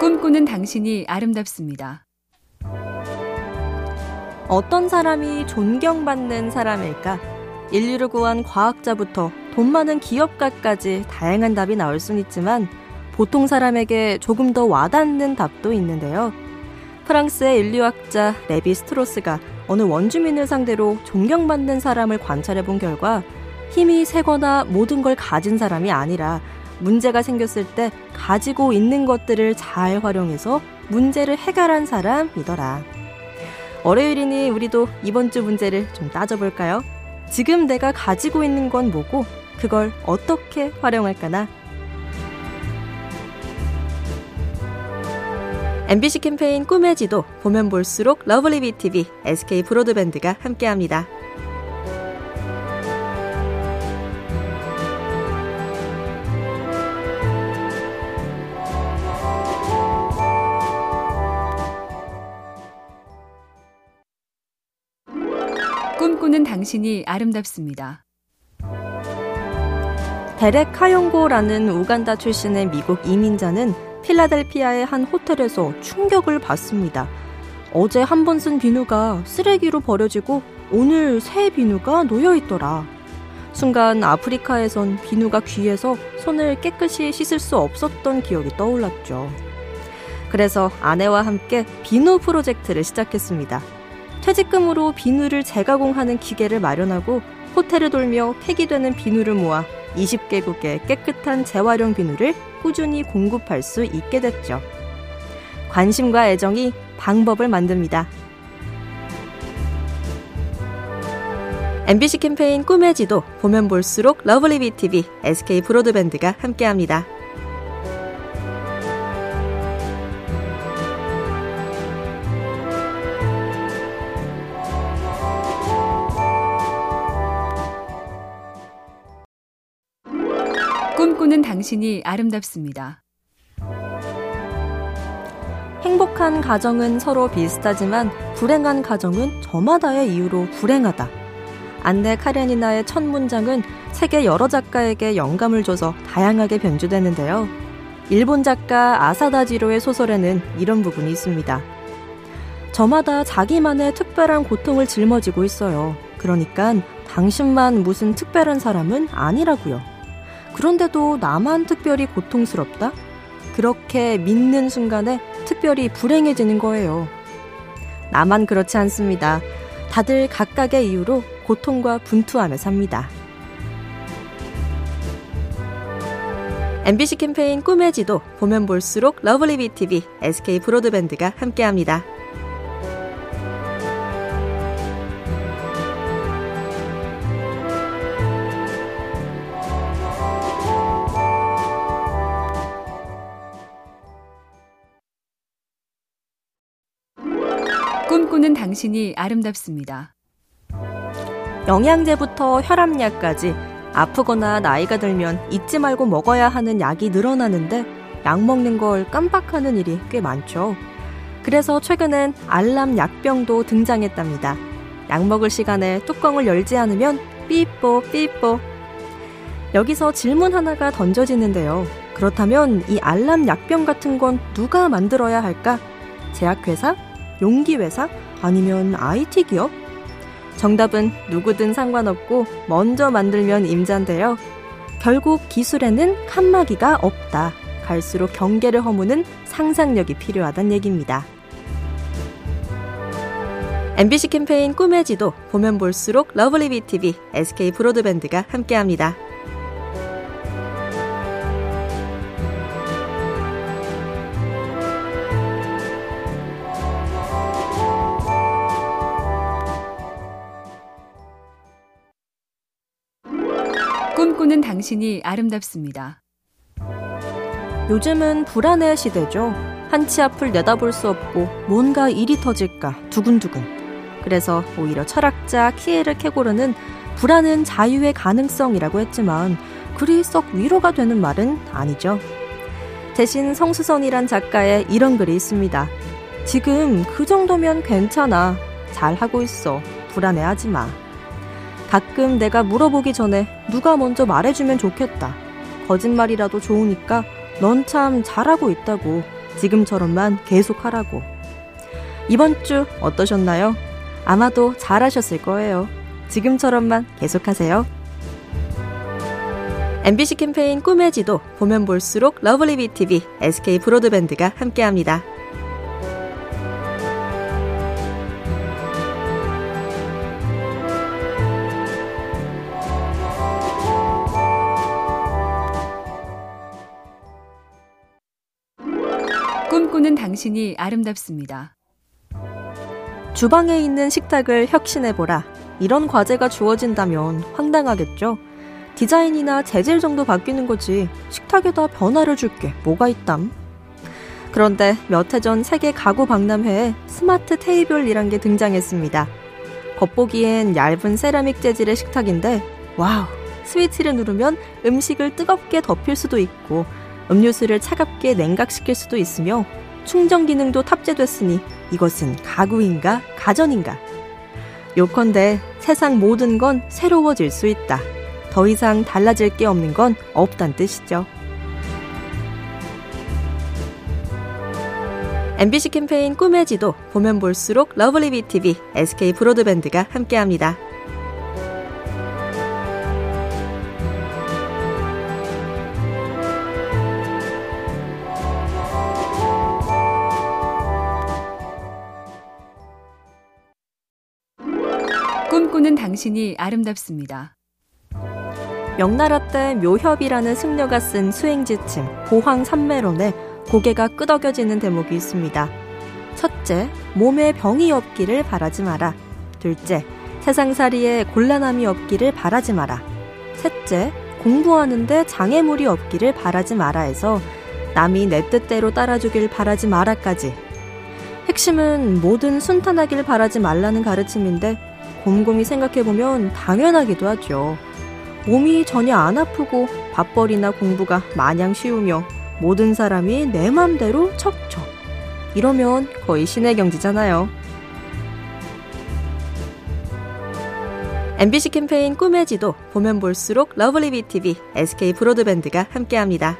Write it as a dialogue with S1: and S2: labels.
S1: 꿈꾸는 당신이 아름답습니다.
S2: 어떤 사람이 존경받는 사람일까? 인류를 구한 과학자부터 돈 많은 기업가까지 다양한 답이 나올 순 있지만 보통 사람에게 조금 더 와닿는 답도 있는데요. 프랑스의 인류학자 레비 스트로스가 어느 원주민을 상대로 존경받는 사람을 관찰해 본 결과 힘이 세거나 모든 걸 가진 사람이 아니라 문제가 생겼을 때 가지고 있는 것들을 잘 활용해서 문제를 해결한 사람이더라. 월요일이니 우리도 이번 주 문제를 좀 따져볼까요? 지금 내가 가지고 있는 건 뭐고 그걸 어떻게 활용할까나? MBC 캠페인 꿈의 지도 보면 볼수록 러블리 BTV, SK 브로드밴드가 함께합니다.
S1: 당신이 아름답습니다.
S2: 데렉 카용고라는 우간다 출신의 미국 이민자는 필라델피아의 한 호텔에서 충격을 받습니다. 어제 한 번 쓴 비누가 쓰레기로 버려지고 오늘 새 비누가 놓여 있더라. 순간 아프리카에선 비누가 귀해서 손을 깨끗이 씻을 수 없었던 기억이 떠올랐죠. 그래서 아내와 함께 비누 프로젝트를 시작했습니다. 퇴직금으로 비누를 재가공하는 기계를 마련하고 호텔을 돌며 폐기되는 비누를 모아 20개국의 깨끗한 재활용 비누를 꾸준히 공급할 수 있게 됐죠. 관심과 애정이 방법을 만듭니다. MBC 캠페인 꿈의 지도 보면 볼수록 러블리 BTV, SK 브로드밴드가 함께합니다.
S1: 꿈꾸는 당신이 아름답습니다.
S2: 행복한 가정은 서로 비슷하지만 불행한 가정은 저마다의 이유로 불행하다. 안네 카레니나의 첫 문장은 세계 여러 작가에게 영감을 줘서 다양하게 변주되는데요. 일본 작가 아사다지로의 소설에는 이런 부분이 있습니다. 저마다 자기만의 특별한 고통을 짊어지고 있어요. 그러니까 당신만 무슨 특별한 사람은 아니라고요. 그런데도 나만 특별히 고통스럽다? 그렇게 믿는 순간에 특별히 불행해지는 거예요. 나만 그렇지 않습니다. 다들 각각의 이유로 고통과 분투하며 삽니다. MBC 캠페인 꿈의 지도 보면 볼수록 러블리 BTV, SK 브로드밴드가 함께합니다.
S1: 당신이 아름답습니다.
S2: 영양제부터 혈압약까지 아프거나 나이가 들면 잊지 말고 먹어야 하는 약이 늘어나는데 약 먹는 걸 깜빡하는 일이 꽤 많죠. 그래서 최근엔 알람 약병도 등장했답니다. 약 먹을 시간에 뚜껑을 열지 않으면 삐뽀 삐뽀. 여기서 질문 하나가 던져지는데요. 그렇다면 이 알람 약병 같은 건 누가 만들어야 할까? 제약회사? 용기회사? 아니면 IT 기업? 정답은 누구든 상관없고 먼저 만들면 임자인데요. 결국 기술에는 칸막이가 없다. 갈수록 경계를 허무는 상상력이 필요하단 얘기입니다. MBC 캠페인 꿈의 지도 보면 볼수록 러블리 BTV, SK 브로드밴드가 함께합니다.
S1: 꿈꾸는 당신이 아름답습니다.
S2: 요즘은 불안의 시대죠. 한치 앞을 내다볼 수 없고 뭔가 일이 터질까 두근두근. 그래서 오히려 철학자 키에르 케고르는 불안은 자유의 가능성이라고 했지만 그리 썩 위로가 되는 말은 아니죠. 대신 성수선이란 작가의 이런 글이 있습니다. 지금 그 정도면 괜찮아. 잘 하고 있어. 불안해하지 마. 가끔 내가 물어보기 전에 누가 먼저 말해주면 좋겠다. 거짓말이라도 좋으니까 넌 참 잘하고 있다고 지금처럼만 계속하라고. 이번 주 어떠셨나요? 아마도 잘하셨을 거예요. 지금처럼만 계속하세요. MBC 캠페인 꿈의 지도 보면 볼수록 러블리 BTV, SK 브로드밴드가 함께합니다.
S1: 당신이 아름답습니다.
S2: 주방에 있는 식탁을 혁신해보라. 이런 과제가 주어진다면 황당하겠죠? 디자인이나 재질 정도 바뀌는 거지. 식탁에다 변화를 줄 게 뭐가 있담? 그런데 몇 해 전 세계 가구 박람회에 smart table이란 게 등장했습니다. 겉보기엔 얇은 세라믹 재질의 식탁인데, wow! 스위치를 누르면 음식을 뜨겁게 덥힐 수도 있고, 음료수를 차갑게 냉각시킬 수도 있으며, 충전 기능도 탑재됐으니 이것은 가구인가 가전인가? 요컨대 세상 모든 건 새로워질 수 있다. 더 이상 달라질 게 없는 건 없단 뜻이죠. MBC 캠페인 꿈의 지도 보면 볼수록 러블리 BTV, SK 브로드밴드가 함께합니다.
S1: 꿈꾸는 당신이 아름답습니다.
S2: 명나라 때 묘협이라는 승려가 쓴 수행지침 보황 삼매론에 고개가 끄덕여지는 대목이 있습니다. 첫째, 몸에 병이 없기를 바라지 마라. 둘째, 세상살이에 곤란함이 없기를 바라지 마라. 셋째, 공부하는데 장애물이 없기를 바라지 마라 해서 남이 내 뜻대로 따라주길 바라지 마라까지. 핵심은 뭐든 순탄하길 바라지 말라는 가르침인데 곰곰이 생각해보면 당연하기도 하죠. 몸이 전혀 안 아프고 밥벌이나 공부가 마냥 쉬우며 모든 사람이 내 맘대로 척척. 이러면 거의 신의 경지잖아요. MBC 캠페인 꿈의 지도 보면 볼수록 러블리 BTV, SK 브로드밴드가 함께합니다.